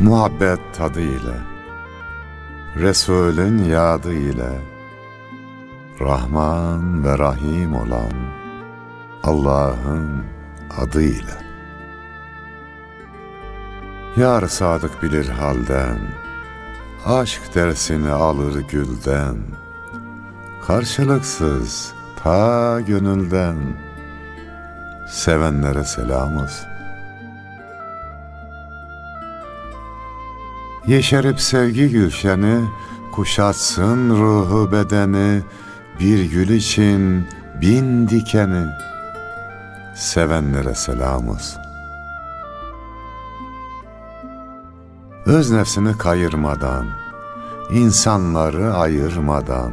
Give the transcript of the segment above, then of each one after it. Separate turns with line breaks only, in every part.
Muhabbet tadı ile, Resulün yadı ile, Rahman ve Rahim olan Allah'ın adıyla. Yar sadık bilir halden, Aşk dersini alır gülden, Karşılıksız ta gönülden, Sevenlere selam olsun. Yeşerip sevgi gülşeni, Kuşatsın ruhu bedeni, Bir gül için bin dikeni, Sevenlere selam olsun. Öz nefsini kayırmadan, insanları ayırmadan,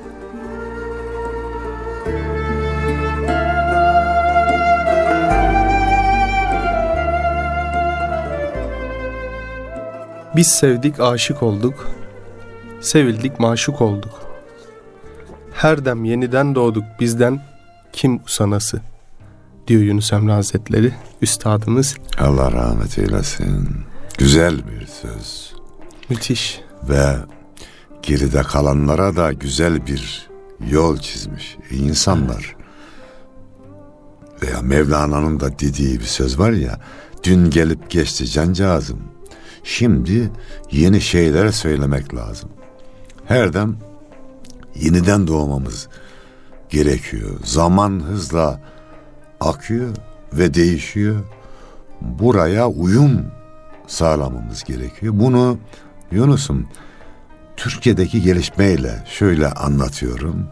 Biz sevdik aşık olduk, sevildik maşuk olduk. Her dem yeniden doğduk bizden kim usanası diyor Yunus Emre Hazretleri, üstadımız.
Allah rahmet eylesin. Güzel bir söz.
Müthiş.
Ve geride kalanlara da güzel bir yol çizmiş. İnsanlar veya Mevlana'nın da dediği bir söz var ya, dün gelip geçti cancağızım. Şimdi yeni şeyler söylemek lazım. Her dem yeniden doğmamız gerekiyor. Zaman hızla akıyor ve değişiyor. Buraya uyum sağlamamız gerekiyor. Bunu Yunus'um Türkiye'deki gelişmeyle şöyle anlatıyorum.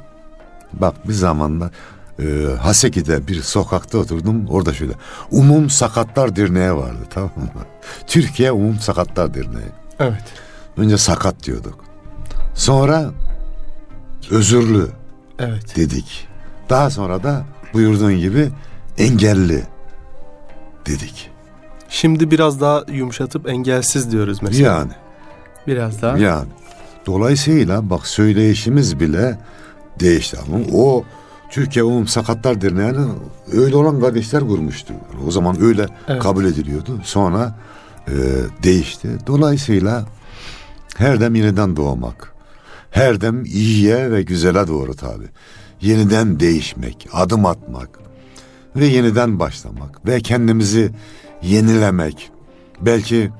Bak bir zamanda e, Haseki'de bir sokakta oturdum. Orada şöyle Umum Sakatlar Derneği vardı tamam mı? Türkiye Umum Sakatlar Derneği.
Evet.
Önce sakat diyorduk. Sonra özürlü
Evet.
dedik. Daha sonra da buyurduğun gibi engelli dedik.
Şimdi biraz daha yumuşatıp engelsiz diyoruz mesela.
Yani
Biraz daha.
yani dolayısıyla bak söyleyişimiz bile değişti ama o Türkiye Umum Sakatlar Derneği'ni öyle olan kardeşler kurmuştu. O zaman öyle
Evet.
kabul ediliyordu. Sonra e, değişti. Dolayısıyla her dem yeniden doğmak. Her dem iyiye ve güzele doğru tabi. Yeniden değişmek, adım atmak ve yeniden başlamak ve kendimizi yenilemek. Belki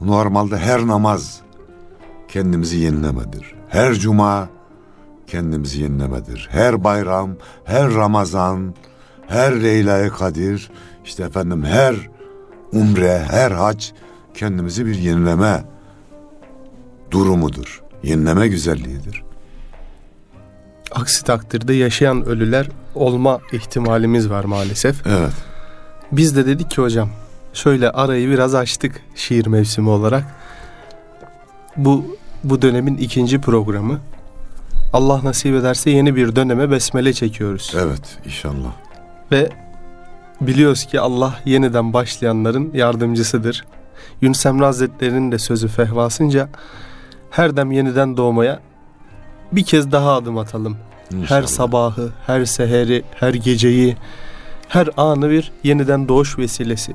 normalde her namaz kendimizi yenilemedir. Her cuma kendimizi yenilemedir. Her bayram, her Ramazan, her Leyla-i Kadir, işte efendim her umre, her hac kendimizi bir yenileme durumudur. Yenileme güzelliğidir.
Aksi takdirde yaşayan ölüler olma ihtimalimiz var maalesef.
Evet.
Biz de dedik ki hocam şöyle arayı biraz açtık şiir mevsimi olarak. Bu bu dönemin ikinci programı. Allah nasip ederse yeni bir döneme besmele çekiyoruz.
Evet inşallah.
Ve biliyoruz ki Allah yeniden başlayanların yardımcısıdır. Yunus Emre Hazretleri'nin de sözü fehvasınca her dem yeniden doğmaya bir kez daha adım atalım. Her
İnşallah.
sabahı, her seheri, her geceyi, her anı bir yeniden doğuş vesilesi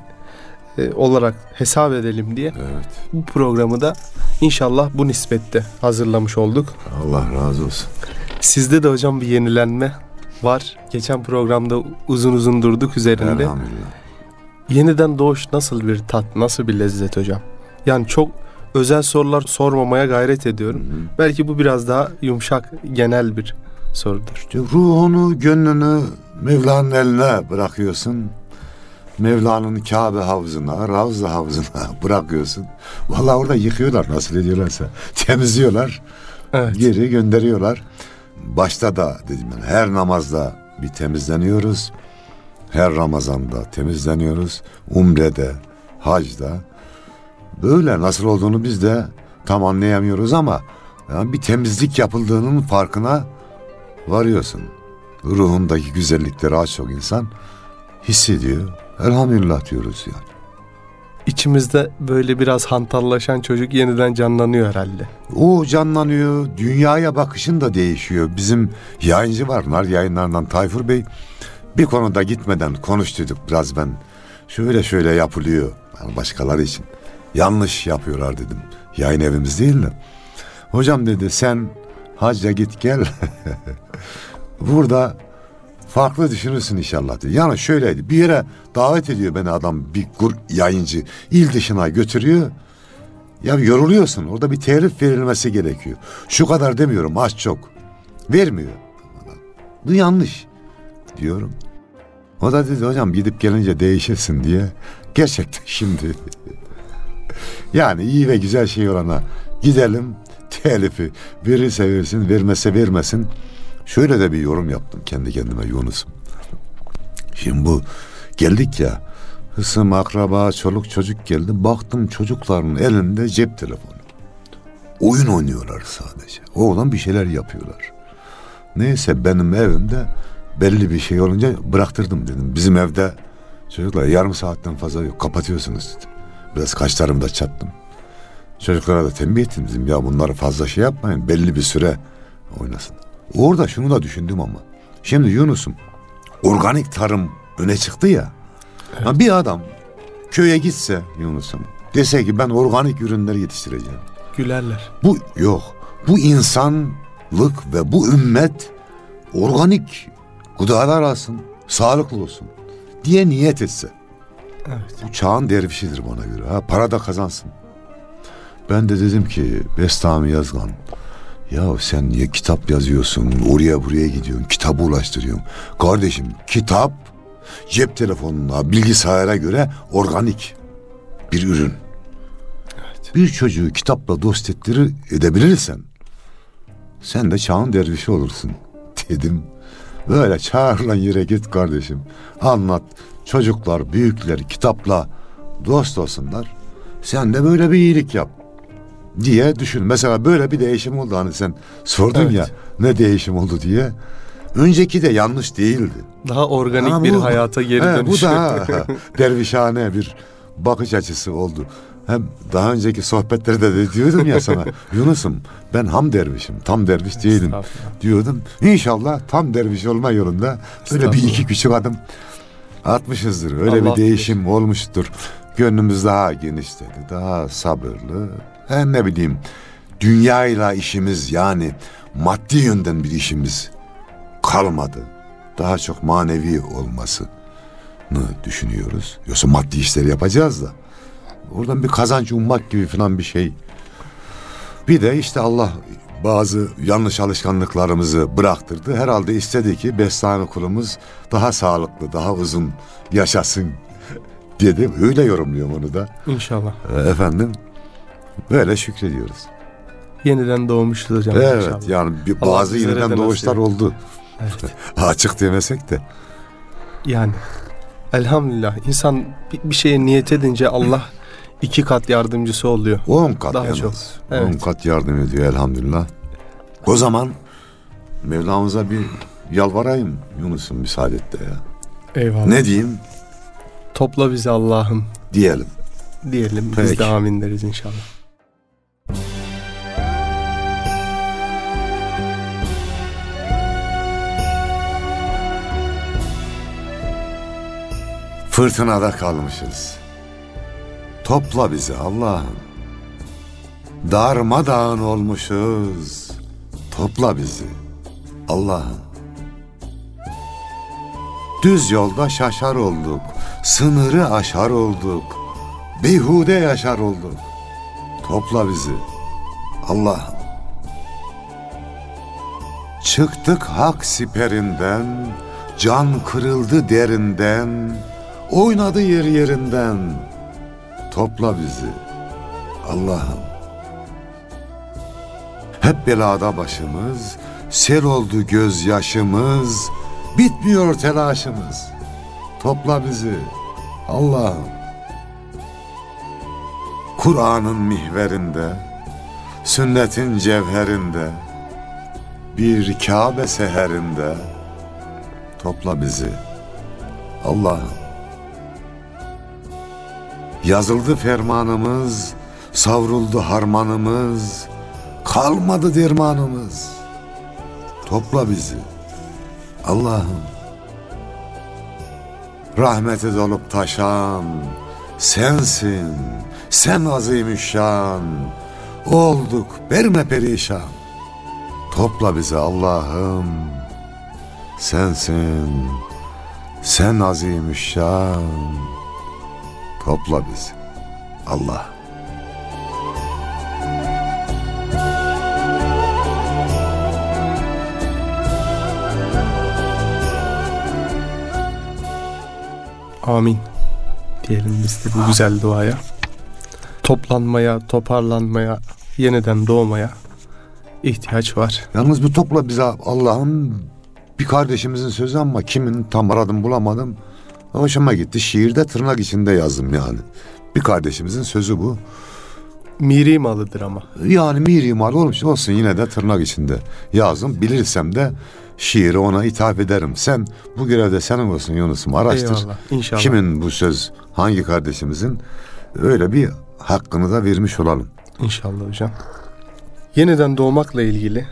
olarak hesap edelim diye
Evet.
bu programı da inşallah bu nispette hazırlamış olduk.
Allah razı olsun.
Sizde de hocam bir yenilenme var. Geçen programda uzun uzun durduk üzerinde.
Elhamdülillah.
Yeniden doğuş nasıl bir tat, nasıl bir lezzet hocam? Yani çok özel sorular sormamaya gayret ediyorum.
Hı hı.
Belki bu biraz daha yumuşak, genel bir sorudur.
İşte ruhunu, gönlünü Mevla'nın eline bırakıyorsun. Mevla'nın Kabe havzına, Ravza havzına bırakıyorsun. Vallahi orada yıkıyorlar nasıl ediyorlarsa. Temizliyorlar,
Evet.
geri gönderiyorlar. Başta da dedim ben her namazda bir temizleniyoruz. Her Ramazan'da temizleniyoruz. Umre'de hacda. Böyle nasıl olduğunu biz de tam anlayamıyoruz ama yani bir temizlik yapıldığının farkına varıyorsun. Ruhundaki güzellikleri az çok insan hissediyor. Elhamdülillah diyoruz yani.
İçimizde böyle biraz hantallaşan çocuk yeniden canlanıyor herhalde.
O canlanıyor, dünyaya bakışın da değişiyor. Bizim yayıncı var, nar yayınlarından Tayfur Bey. Bir konuda gitmeden konuştuyduk biraz ben. Şöyle şöyle yapılıyor yani başkaları için. Yanlış yapıyorlar dedim. Yayın evimiz değil de. Hocam dedi sen hacca git gel. Burada farklı düşünürsün inşallah dedi. Yani şöyleydi bir yere davet ediyor beni adam bir gur yayıncı il dışına götürüyor. Ya yoruluyorsun orada bir telif verilmesi gerekiyor. Şu kadar demiyorum az çok. Vermiyor. Bu yanlış diyorum. O da dedi hocam gidip gelince değişirsin diye. Gerçekten şimdi. yani iyi ve güzel şey olana gidelim telifi verirse versin vermezse vermesin. Şöyle de bir yorum yaptım kendi kendime Yunus'um. Şimdi bu geldik ya hısım, akraba, çoluk çocuk geldi. Baktım çocukların elinde cep telefonu. Oyun oynuyorlar sadece. Oğlan bir şeyler yapıyorlar. Neyse benim evimde belli bir şey olunca bıraktırdım dedim. Bizim evde çocuklar yarım saatten fazla yok kapatıyorsunuz dedim. Biraz kaşlarımda çattım. Çocuklara da tembih ettim dedim ya bunları fazla şey yapmayın belli bir süre oynasın. Orada şunu da düşündüm ama. Şimdi Yunus'um organik tarım öne çıktı ya.
Evet.
Ha, bir adam köye gitse Yunus'um dese ki ben organik ürünler yetiştireceğim.
Gülerler.
Bu yok. Bu insanlık ve bu ümmet organik gıdalar alsın, sağlıklı olsun diye niyet etse.
Evet.
Bu çağın dervişidir bana göre. Ha, para da kazansın. Ben de dedim ki Bestami Yazgan ya sen niye kitap yazıyorsun oraya buraya gidiyorsun kitabı ulaştırıyorsun. Kardeşim kitap cep telefonuna bilgisayara göre organik bir ürün.
Evet.
Bir çocuğu kitapla dost ettirir edebilirsen sen de çağın dervişi olursun dedim. Böyle çağrılan yere git kardeşim. Anlat. Çocuklar, büyükler kitapla dost olsunlar. Sen de böyle bir iyilik yap diye düşün. Mesela böyle bir değişim oldu hani sen sordun
Evet.
ya ne değişim oldu diye. Önceki de yanlış değildi.
Daha organik
Ha,
bir
bu-
hayata geri
He,
dönüş.
Bu daha dervişhane bir bakış açısı oldu. Hem daha önceki sohbetlerde de diyordum ya sana Yunus'um ben ham dervişim tam derviş değilim diyordum. İnşallah tam derviş olma yolunda öyle bir iki küçük adım atmışızdır. Öyle
Allah
bir değişim olmuştur. Gönlümüz daha genişledi, daha sabırlı. Hem ne bileyim dünyayla işimiz yani maddi yönden bir işimiz kalmadı. Daha çok manevi olmasını düşünüyoruz. Yoksa maddi işleri yapacağız da. Oradan bir kazanç ummak gibi falan bir şey. Bir de işte Allah bazı yanlış alışkanlıklarımızı bıraktırdı. Herhalde istedi ki Bestami kulumuz daha sağlıklı, daha uzun yaşasın dedi. Öyle yorumluyorum onu da.
İnşallah.
Efendim böyle şükrediyoruz.
Yeniden doğmuşuz hocam.
Evet
inşallah.
yani bir,
Allah
bazı
de
yeniden doğuşlar
etsin.
oldu.
Evet.
Açık demesek de.
Yani elhamdülillah insan bir, bir şeye niyet edince Allah iki kat yardımcısı oluyor.
On kat
Daha
en
çok, evet.
On kat yardım ediyor elhamdülillah. O zaman Mevlamıza bir yalvarayım Yunus'un müsaade et de ya.
Eyvallah.
Ne diyeyim?
Topla bizi Allah'ım
Diyelim.
diyelim. Biz
Peki.
de amin deriz inşallah.
Fırtınada kalmışız. Topla bizi Allah'ım. Darmadağın olmuşuz. Topla bizi Allah'ım. Düz yolda şaşar olduk. Sınırı aşar olduk. Beyhude yaşar olduk. Topla bizi Allah'ım. Çıktık hak siperinden, can kırıldı derinden, oynadı yer yerinden. Topla bizi Allah'ım. Hep belada başımız, sel oldu gözyaşımız, bitmiyor telaşımız. Topla bizi Allah'ım. Kur'an'ın mihverinde, sünnetin cevherinde, bir Kabe seherinde topla bizi. Allah'ım. Yazıldı fermanımız, savruldu harmanımız, kalmadı dermanımız. Topla bizi. Allah'ım. Rahmeti dolup taşan sensin. Sen azimüşşan. Olduk verme perişan. Topla bizi Allah'ım. Sensin. Sen azimüşşan. Topla bizi. Allah.
Amin. Diyelim biz de bu güzel duaya. Toplanmaya, toparlanmaya, yeniden doğmaya ihtiyaç var.
Yalnız bu topla bize Allah'ım bir kardeşimizin sözü ama kimin tam aradım bulamadım. Hoşuma gitti. Şiirde tırnak içinde yazdım yani. Bir kardeşimizin sözü bu.
Miri malıdır ama.
Yani miri mal olmuş olsun yine de tırnak içinde yazdım. Bilirsem de şiiri ona ithaf ederim. Sen bu görevde senin olsun Yunus'um araştır.
Eyvallah. İnşallah.
Kimin bu söz hangi kardeşimizin öyle bir hakkını da vermiş olalım.
İnşallah hocam. Yeniden doğmakla ilgili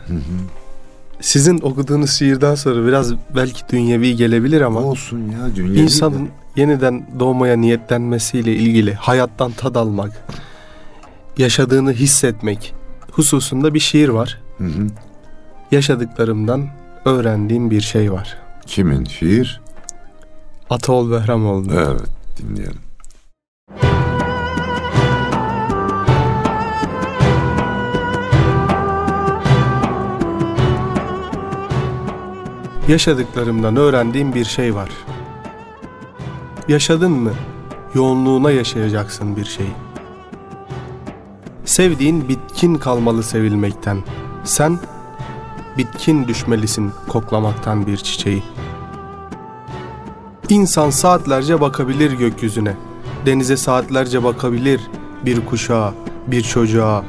sizin okuduğunuz şiirden sonra biraz belki dünyevi gelebilir ama
Olsun ya dünya.
insanın yeniden doğmaya niyetlenmesiyle ilgili hayattan tad almak, yaşadığını hissetmek hususunda bir şiir var.
Hı hı.
Yaşadıklarımdan öğrendiğim bir şey var.
Kimin şiir?
Ataol Behramoğlu.
Evet dinleyelim.
Yaşadıklarımdan öğrendiğim bir şey var. Yaşadın mı? Yoğunluğuna yaşayacaksın bir şey. Sevdiğin bitkin kalmalı sevilmekten. Sen bitkin düşmelisin koklamaktan bir çiçeği. İnsan saatlerce bakabilir gökyüzüne. Denize saatlerce bakabilir bir kuşağa, bir çocuğa.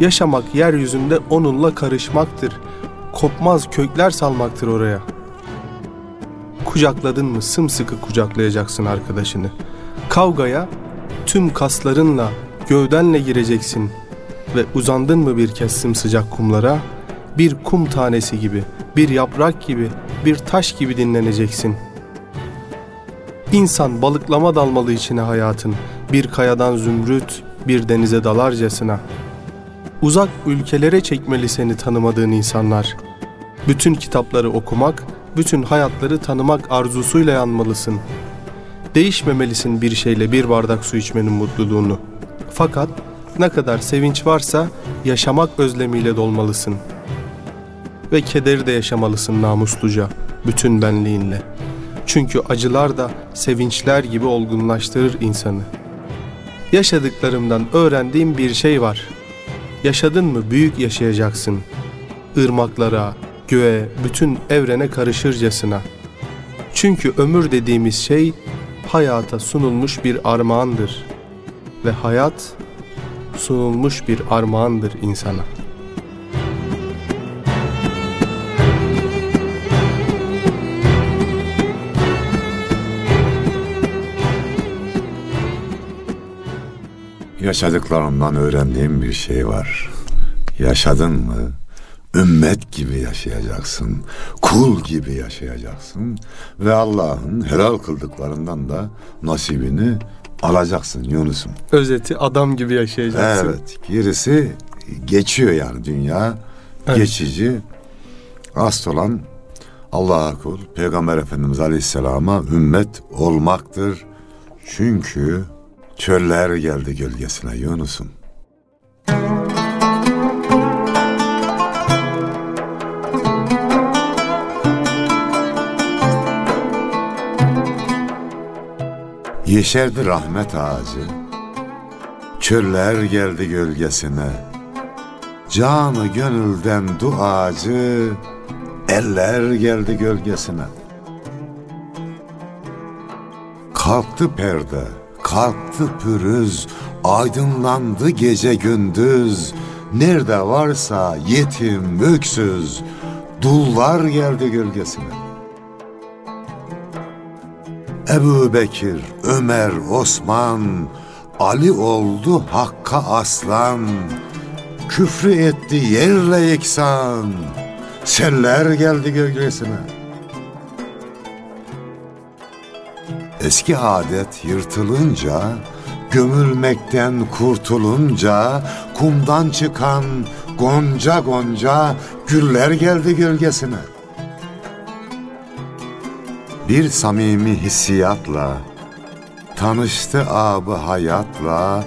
Yaşamak yeryüzünde onunla karışmaktır. Kopmaz kökler salmaktır oraya. Kucakladın mı sımsıkı kucaklayacaksın arkadaşını. Kavgaya tüm kaslarınla, gövdenle gireceksin ve uzandın mı bir kez sımsıcak kumlara, bir kum tanesi gibi, bir yaprak gibi, bir taş gibi dinleneceksin. İnsan balıklama dalmalı içine hayatın, bir kayadan zümrüt, bir denize dalarcasına. Uzak ülkelere çekmeli seni tanımadığın insanlar. Bütün kitapları okumak, bütün hayatları tanımak arzusuyla yanmalısın. Değişmemelisin bir şeyle bir bardak su içmenin mutluluğunu. Fakat ne kadar sevinç varsa yaşamak özlemiyle dolmalısın. Ve kederi de yaşamalısın namusluca, bütün benliğinle. Çünkü acılar da sevinçler gibi olgunlaştırır insanı. Yaşadıklarımdan öğrendiğim bir şey var. Yaşadın mı büyük yaşayacaksın. Irmaklara, göğe, bütün evrene karışırcasına. Çünkü ömür dediğimiz şey hayata sunulmuş bir armağandır. Ve hayat sunulmuş bir armağandır insana.
Yaşadıklarımdan öğrendiğim bir şey var. Yaşadın mı? Ümmet gibi yaşayacaksın. Kul gibi yaşayacaksın. Ve Allah'ın helal kıldıklarından da nasibini alacaksın Yunus'um.
Özeti adam gibi yaşayacaksın.
Evet. Gerisi geçiyor yani dünya.
Evet.
Geçici. Asıl olan Allah'a kul, Peygamber Efendimiz Aleyhisselam'a ümmet olmaktır. Çünkü çöller geldi gölgesine Yunus'um. Yeşerdi rahmet ağacı, çöller geldi gölgesine. Canı gönülden duacı, eller geldi gölgesine. Kalktı perde, Kalktı pürüz, aydınlandı gece gündüz. Nerede varsa yetim, öksüz, dullar geldi gölgesine. Ebu Bekir, Ömer, Osman, Ali oldu Hakk'a aslan. Küfrü etti yerle yeksan. Seller geldi gölgesine. Eski adet yırtılınca, gömülmekten kurtulunca, kumdan çıkan gonca gonca güller geldi gölgesine. Bir samimi hissiyatla, tanıştı abı hayatla,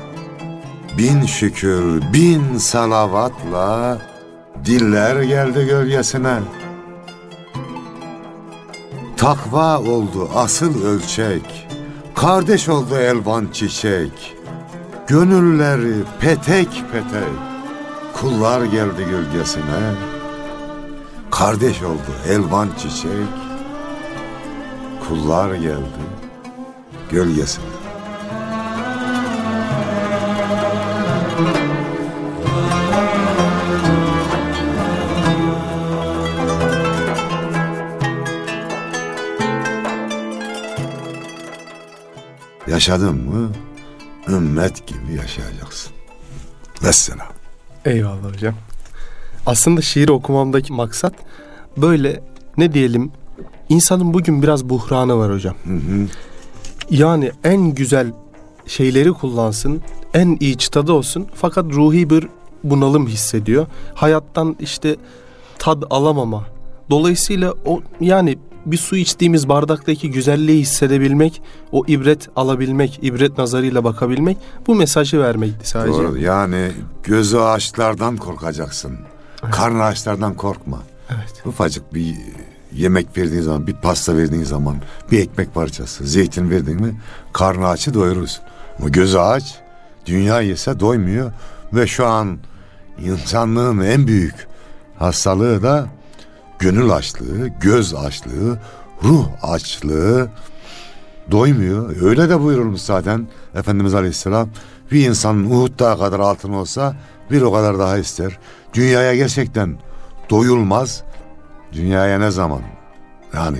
bin şükür, bin salavatla, diller geldi gölgesine. Takva oldu asıl ölçek, kardeş oldu elvan çiçek. Gönülleri petek petek, kullar geldi gölgesine. Kardeş oldu elvan çiçek, kullar geldi gölgesine. Yaşadın mı ümmet gibi yaşayacaksın. Vesselam.
Eyvallah hocam. Aslında şiir okumamdaki maksat böyle ne diyelim insanın bugün biraz buhranı var hocam. Yani en güzel şeyleri kullansın, en iyi çıtada olsun fakat ruhi bir bunalım hissediyor. Hayattan işte tad alamama. Dolayısıyla o yani bir su içtiğimiz bardaktaki güzelliği hissedebilmek, o ibret alabilmek, ibret nazarıyla bakabilmek bu mesajı vermekti sadece.
Doğru. Yani gözü ağaçlardan korkacaksın. Karnı ağaçlardan korkma.
Evet.
Ufacık bir yemek verdiğin zaman, bir pasta verdiğin zaman, bir ekmek parçası, zeytin verdiğin mi karnı açı doyurursun. Ama gözü aç, dünya yese doymuyor ve şu an insanlığın en büyük hastalığı da gönül açlığı, göz açlığı, ruh açlığı doymuyor. Öyle de buyurulmuş zaten Efendimiz Aleyhisselam. Bir insanın Uhud dağı kadar altın olsa bir o kadar daha ister. Dünyaya gerçekten doyulmaz. Dünyaya ne zaman? Yani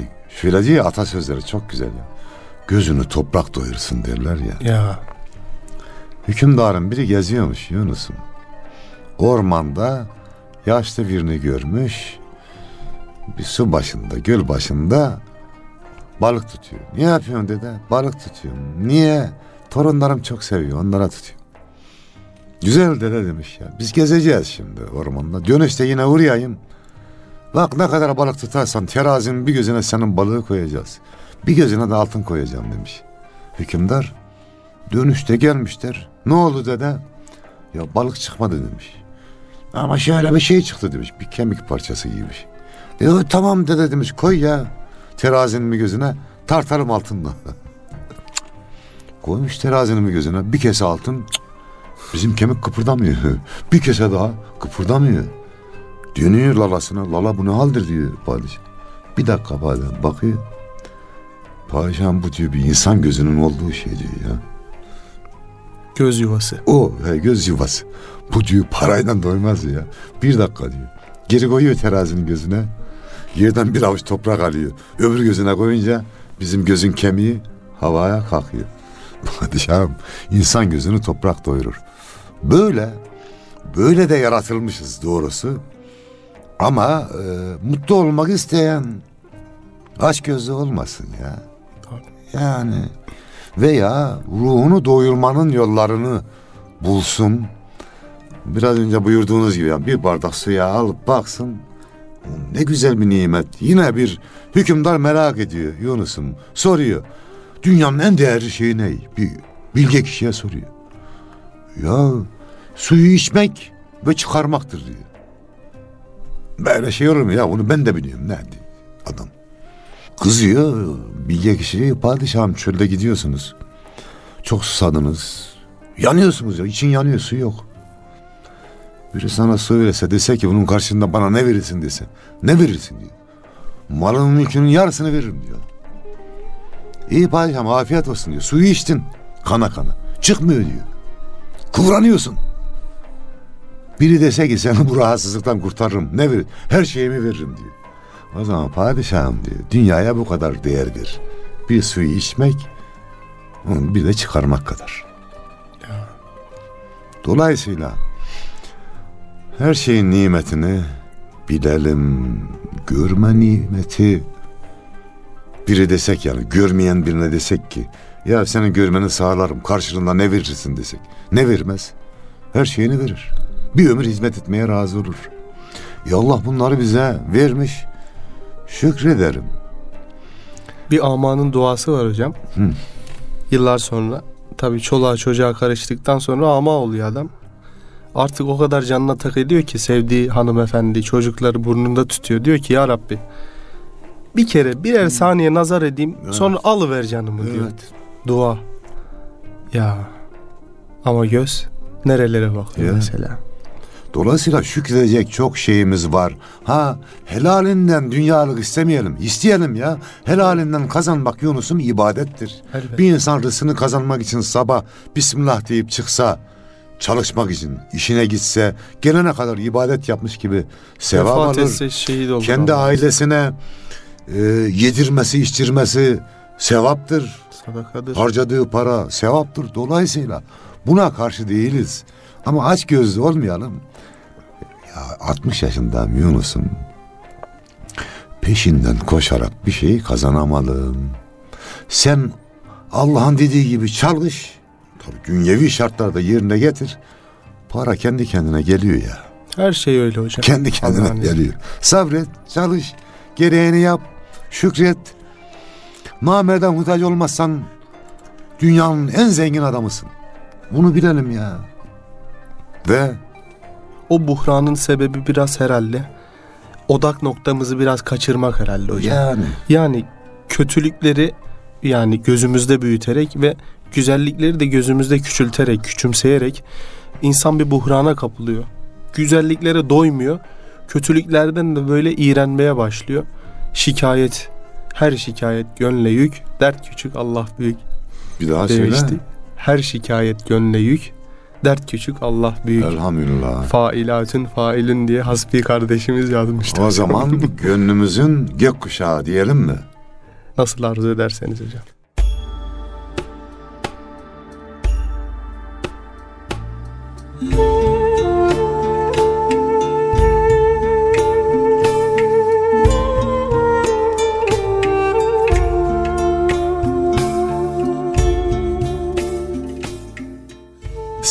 diyor atasözleri çok güzel ya. Gözünü toprak doyursun derler ya.
Ya
Hükümdarın biri geziyormuş Yunus'um. Ormanda yaşlı birini görmüş. Bir su başında, göl başında balık tutuyor. Ne yapıyorsun dede? Balık tutuyorum. Niye? Torunlarım çok seviyor, onlara tutuyorum. Güzel dede demiş ya. Biz gezeceğiz şimdi ormanda. Dönüşte yine uğrayayım. Bak ne kadar balık tutarsan terazinin bir gözüne senin balığı koyacağız. Bir gözüne de altın koyacağım demiş. Hükümdar dönüşte gelmişler. Ne oldu dede? Ya balık çıkmadı demiş. Ama şöyle bir şey çıktı demiş. Bir kemik parçası bir şey. E, tamam dede demiş koy ya terazinin bir gözüne tartarım altından. Koymuş terazinin bir gözüne bir kese altın bizim kemik kıpırdamıyor. bir kese daha kıpırdamıyor. Dönüyor lalasına lala bu ne haldir diyor padişah. Bir dakika padişah bakıyor. Padişahım bu diyor bir insan gözünün olduğu şey diyor ya.
göz yuvası.
O he, göz yuvası. Bu diyor parayla doymaz ya. Bir dakika diyor. Geri koyuyor terazinin gözüne. Yerden bir avuç toprak alıyor. Öbür gözüne koyunca bizim gözün kemiği havaya kalkıyor. Padişahım insan gözünü toprak doyurur. Böyle böyle de yaratılmışız doğrusu. Ama e, mutlu olmak isteyen aç gözlü olmasın ya. Yani veya ruhunu doyurmanın yollarını bulsun. Biraz önce buyurduğunuz gibi yani bir bardak suya alıp baksın. Ne güzel bir nimet. Yine bir hükümdar merak ediyor Yunus'um. Soruyor. Dünyanın en değerli şeyi ne? Bir bilge kişiye soruyor. Ya suyu içmek ve çıkarmaktır diyor. Böyle şey olur mu ya? Bunu ben de biliyorum. Ne diyor adam. Kızıyor. Bilge kişi padişahım çölde gidiyorsunuz. Çok susadınız. Yanıyorsunuz ya. için yanıyor su yok. Biri sana söylese dese ki bunun karşılığında bana ne verirsin dese. Ne verirsin diyor. Malının mülkünün yarısını veririm diyor. İyi padişahım afiyet olsun diyor. Suyu içtin. Kana kana. Çıkmıyor diyor. Kıvranıyorsun. Biri dese ki seni bu rahatsızlıktan kurtarırım. Ne verir? Her şeyimi veririm diyor. O zaman padişahım diyor. Dünyaya bu kadar değerdir. Bir suyu içmek, onu bir de çıkarmak kadar. Dolayısıyla her şeyin nimetini bilelim, görme nimeti. Biri desek yani görmeyen birine desek ki ya senin görmeni sağlarım karşılığında ne verirsin desek. Ne vermez? Her şeyini verir. Bir ömür hizmet etmeye razı olur. Ya Allah bunları bize vermiş. Şükrederim.
Bir amanın duası var hocam.
Hı.
Yıllar sonra tabii çoluğa çocuğa karıştıktan sonra ama oluyor adam. Artık o kadar canına tak ediyor ki sevdiği hanımefendi çocukları burnunda tutuyor. Diyor ki ya Rabbi bir kere birer saniye nazar edeyim
Evet.
sonra alıver canımı diyor.
Evet.
Dua. Ya ama göz nerelere bakıyor
Ya.
mesela.
Dolayısıyla şükredecek çok şeyimiz var. Ha helalinden dünyalık istemeyelim. İsteyelim ya. Helalinden kazanmak Yunus'um ibadettir.
Elbette.
Bir insan rızkını kazanmak için sabah Bismillah deyip çıksa, çalışmak için işine gitse, gelene kadar ibadet yapmış gibi sevap
Vefat
alır.
etse şehit olur.
Kendi
ama.
ailesine e, yedirmesi, içtirmesi sevaptır.
Sadakadır.
Harcadığı para sevaptır. Dolayısıyla buna karşı değiliz. Ama aç gözlü olmayalım. Ya 60 yaşında Yunus'um peşinden koşarak bir şey kazanamalım. Sen Allah'ın dediği gibi çalış. Tabii dünyevi şartlarda yerine getir. Para kendi kendine geliyor ya.
Her şey öyle hocam.
Kendi kendine
Allah'ın
geliyor. Sabret, çalış, gereğini yap, şükret. Namerden muhtaç olmazsan dünyanın en zengin adamısın. Bunu bilelim ya. Ve
O buhranın sebebi biraz herhalde odak noktamızı biraz kaçırmak herhalde hocam.
yani
Yani kötülükleri yani gözümüzde büyüterek ve güzellikleri de gözümüzde küçülterek, küçümseyerek insan bir buhrana kapılıyor. Güzelliklere doymuyor. Kötülüklerden de böyle iğrenmeye başlıyor. Şikayet, her şikayet gönle yük, dert küçük Allah büyük
bir daha söyle.
Her şikayet gönle yük, dert küçük Allah büyük.
Elhamdülillah.
Failatün failün diye hasbi kardeşimiz yazmıştı.
O zaman gönlümüzün gökkuşağı diyelim mi?
Nasıl arzu ederseniz hocam.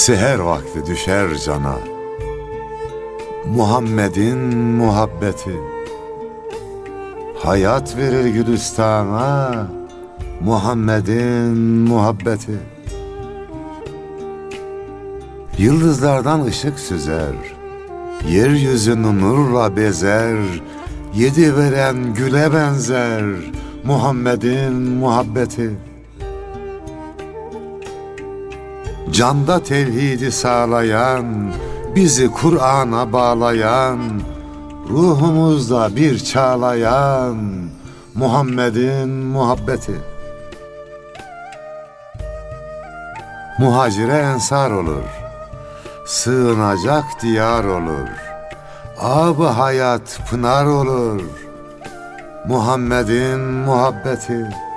Seher vakti düşer cana. Muhammed'in muhabbeti. Hayat verir Gülistan'a Muhammed'in muhabbeti. Yıldızlardan ışık süzer Yeryüzünü nurla bezer Yedi veren güle benzer Muhammed'in muhabbeti Canda tevhidi sağlayan, bizi Kur'an'a bağlayan, ruhumuzda bir çağlayan Muhammed'in muhabbeti. Muhacire ensar olur, sığınacak diyar olur, ab hayat pınar olur, Muhammed'in muhabbeti.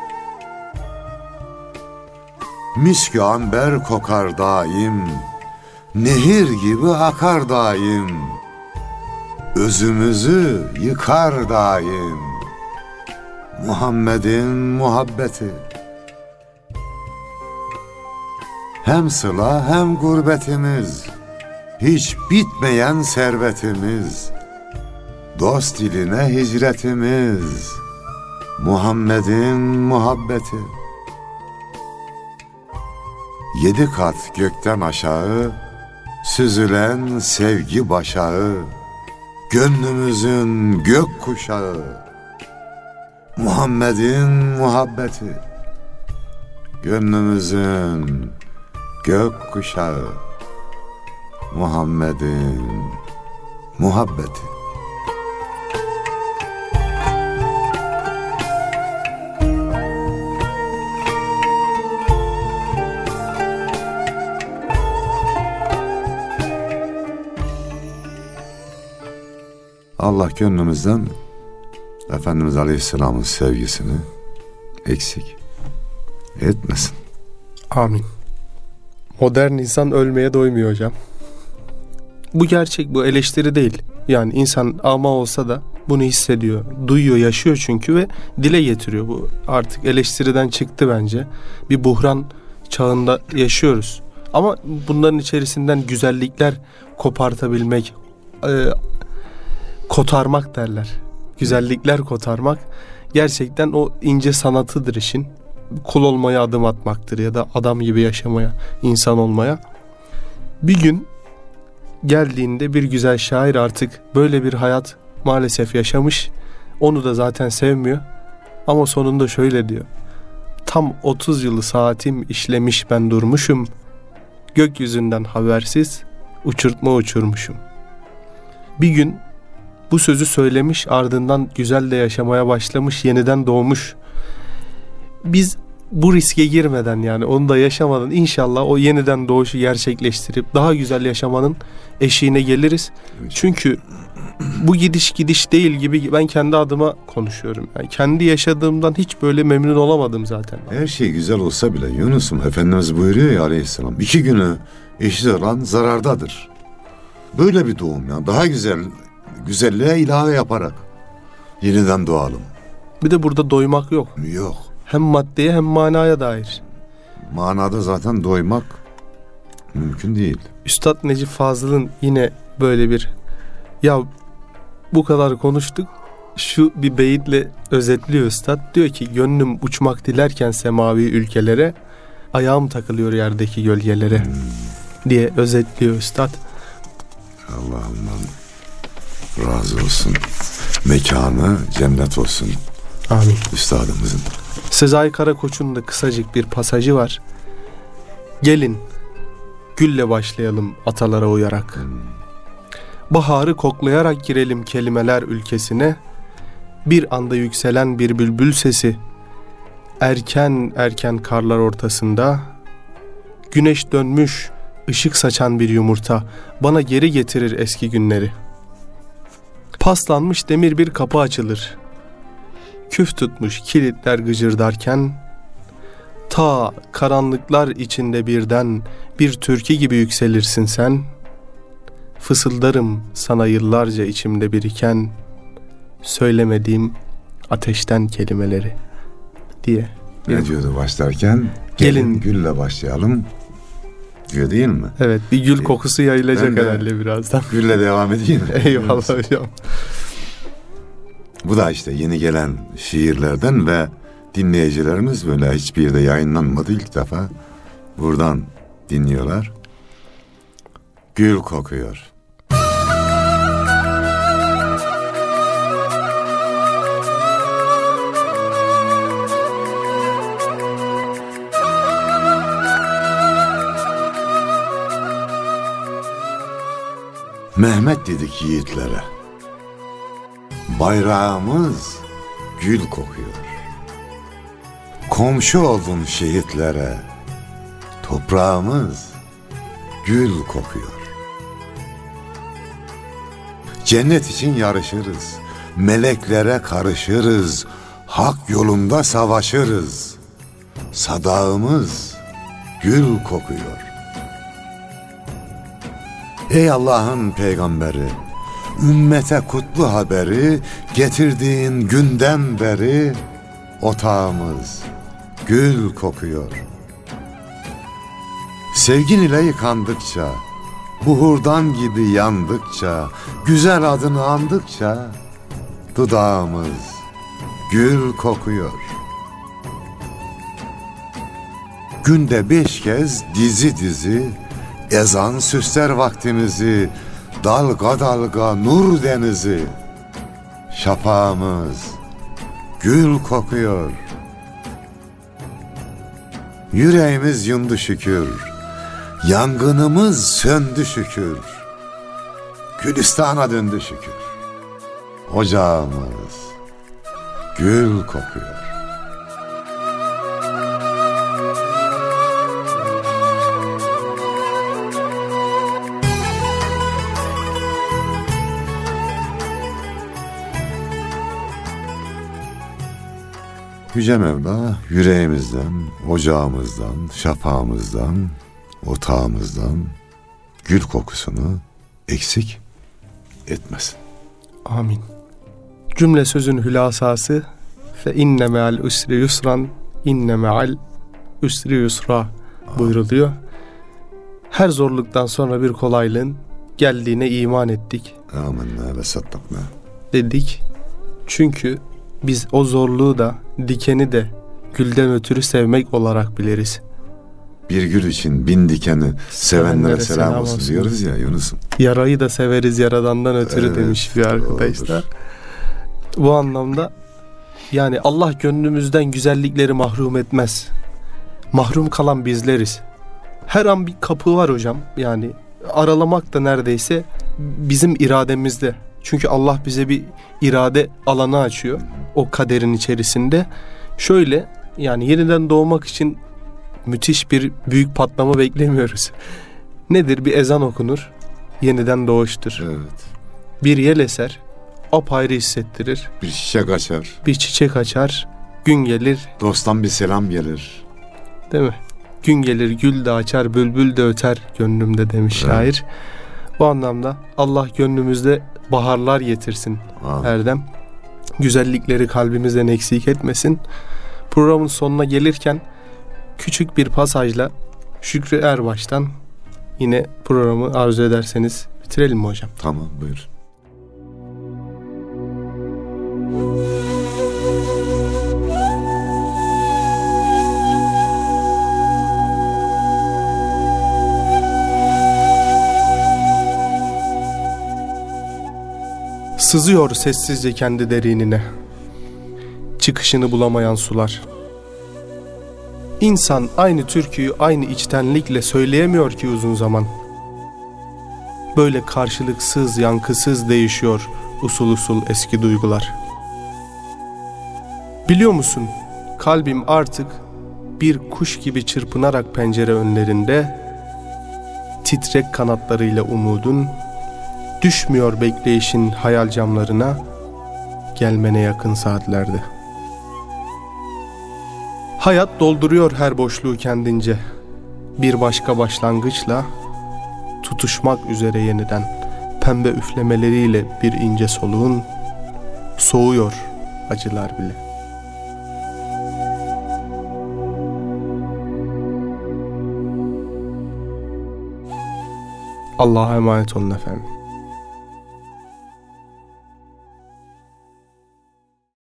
Miskü amber kokar daim, nehir gibi akar daim. Özümüzü yıkar daim. Muhammed'in muhabbeti. Hem sıla hem gurbetimiz, hiç bitmeyen servetimiz. Dost diline hicretimiz, Muhammed'in muhabbeti. Yedi kat gökten aşağı Süzülen sevgi başağı Gönlümüzün gök kuşağı Muhammed'in muhabbeti Gönlümüzün gök kuşağı Muhammed'in muhabbeti Allah gönlümüzden Efendimiz Aleyhisselam'ın sevgisini eksik etmesin.
Amin. Modern insan ölmeye doymuyor hocam. Bu gerçek, bu eleştiri değil. Yani insan ama olsa da bunu hissediyor, duyuyor, yaşıyor çünkü ve dile getiriyor. Bu artık eleştiriden çıktı bence. Bir buhran çağında yaşıyoruz. Ama bunların içerisinden güzellikler kopartabilmek, e, kotarmak derler. Güzellikler kotarmak gerçekten o ince sanatıdır işin. Kul olmaya adım atmaktır ya da adam gibi yaşamaya, insan olmaya. Bir gün geldiğinde bir güzel şair artık böyle bir hayat maalesef yaşamış. Onu da zaten sevmiyor. Ama sonunda şöyle diyor. Tam 30 yılı saatim işlemiş ben durmuşum. Gökyüzünden habersiz uçurtma uçurmuşum. Bir gün bu sözü söylemiş ardından güzel de yaşamaya başlamış yeniden doğmuş. Biz bu riske girmeden yani onu da yaşamadan inşallah o yeniden doğuşu gerçekleştirip daha güzel yaşamanın eşiğine geliriz. Çünkü bu gidiş gidiş değil gibi ben kendi adıma konuşuyorum. Yani kendi yaşadığımdan hiç böyle memnun olamadım zaten.
Her şey güzel olsa bile Yunus'um Efendimiz buyuruyor ya aleyhisselam iki günü eşit olan zarardadır. Böyle bir doğum ya daha güzel güzelliğe ilave yaparak yeniden doğalım.
Bir de burada doymak yok.
Yok.
Hem maddeye hem manaya dair.
Manada zaten doymak mümkün değil.
Üstad Necip Fazıl'ın yine böyle bir ya bu kadar konuştuk şu bir beyitle özetliyor üstad. Diyor ki gönlüm uçmak dilerken semavi ülkelere ayağım takılıyor yerdeki gölgelere hmm. diye özetliyor üstad.
Allah'ımdan razı olsun. Mekanı cennet olsun.
Amin.
Üstadımızın.
Sezai Karakoç'un da kısacık bir pasajı var. Gelin gülle başlayalım atalara uyarak. Hmm. Baharı koklayarak girelim kelimeler ülkesine. Bir anda yükselen bir bülbül sesi. Erken erken karlar ortasında. Güneş dönmüş, ışık saçan bir yumurta bana geri getirir eski günleri. Paslanmış demir bir kapı açılır. Küf tutmuş kilitler gıcırdarken ta karanlıklar içinde birden bir türkü gibi yükselirsin sen. Fısıldarım sana yıllarca içimde biriken söylemediğim ateşten kelimeleri diye.
Ne diyordu başlarken? Gelin, Gelin gülle başlayalım diyor değil mi?
Evet bir gül kokusu yayılacak herhalde birazdan.
Gülle devam edeyim?
Eyvallah hocam.
Bu da işte yeni gelen şiirlerden ve dinleyicilerimiz böyle hiçbir yerde yayınlanmadı ilk defa. Buradan dinliyorlar. Gül kokuyor. Mehmet dedik yiğitlere. Bayrağımız gül kokuyor. Komşu oldun şehitlere. Toprağımız gül kokuyor. Cennet için yarışırız. Meleklere karışırız. Hak yolunda savaşırız. Sadağımız gül kokuyor. Ey Allah'ın peygamberi, ümmete kutlu haberi getirdiğin günden beri otağımız gül kokuyor. Sevgin ile yıkandıkça, buhurdan gibi yandıkça, güzel adını andıkça dudağımız gül kokuyor. Günde beş kez dizi dizi Ezan süsler vaktimizi, dalga dalga nur denizi. Şapağımız gül kokuyor. Yüreğimiz yundu şükür, yangınımız söndü şükür. Gülistan'a döndü şükür. Ocağımız gül kokuyor. Yüce Mevla yüreğimizden, ocağımızdan, şafağımızdan, otağımızdan gül kokusunu eksik etmesin.
Amin. Cümle sözün hülasası fe inne me'al usri yusran inne me'al usri yusra buyruluyor. Her zorluktan sonra bir kolaylığın geldiğine iman ettik
Amenna ve saddakna.
dedik. Çünkü biz o zorluğu da dikeni de gülden ötürü sevmek olarak biliriz.
Bir gül için bin dikeni sevenlere
Sevenlere
selam,
selam
olsun,
olsun.
diyoruz ya Yunus'um.
Yarayı da severiz yaradandan ötürü
Evet,
demiş bir arkadaşlar. Bu anlamda yani Allah gönlümüzden güzellikleri mahrum etmez. Mahrum kalan bizleriz. Her an bir kapı var hocam. Yani aralamak da neredeyse bizim irademizde. Çünkü Allah bize bir irade alanı açıyor o kaderin içerisinde. Şöyle yani yeniden doğmak için müthiş bir büyük patlama beklemiyoruz. Nedir? Bir ezan okunur. Yeniden doğuştur.
Evet.
Bir yel eser. Apayrı hissettirir.
Bir çiçek açar.
Bir çiçek açar. Gün gelir.
Dosttan bir selam gelir.
Değil mi? Gün gelir gül de açar, bülbül de öter gönlümde demiş
Evet.
şair. Bu anlamda Allah gönlümüzde baharlar getirsin
Amin.
Erdem. Güzellikleri kalbimizden eksik etmesin. Programın sonuna gelirken küçük bir pasajla Şükrü Erbaş'tan yine programı arzu ederseniz bitirelim mi hocam?
Tamam buyur.
Sızıyor sessizce kendi derinine. Çıkışını bulamayan sular. İnsan aynı türküyü aynı içtenlikle söyleyemiyor ki uzun zaman. Böyle karşılıksız, yankısız değişiyor usul usul eski duygular. Biliyor musun? Kalbim artık bir kuş gibi çırpınarak pencere önlerinde titrek kanatlarıyla umudun Düşmüyor bekleyişin hayal camlarına Gelmene yakın saatlerde Hayat dolduruyor her boşluğu kendince. Bir başka başlangıçla Tutuşmak üzere yeniden. Pembe üflemeleriyle bir ince soluğun Soğuyor acılar bile. Allah'a emanet olun efendim.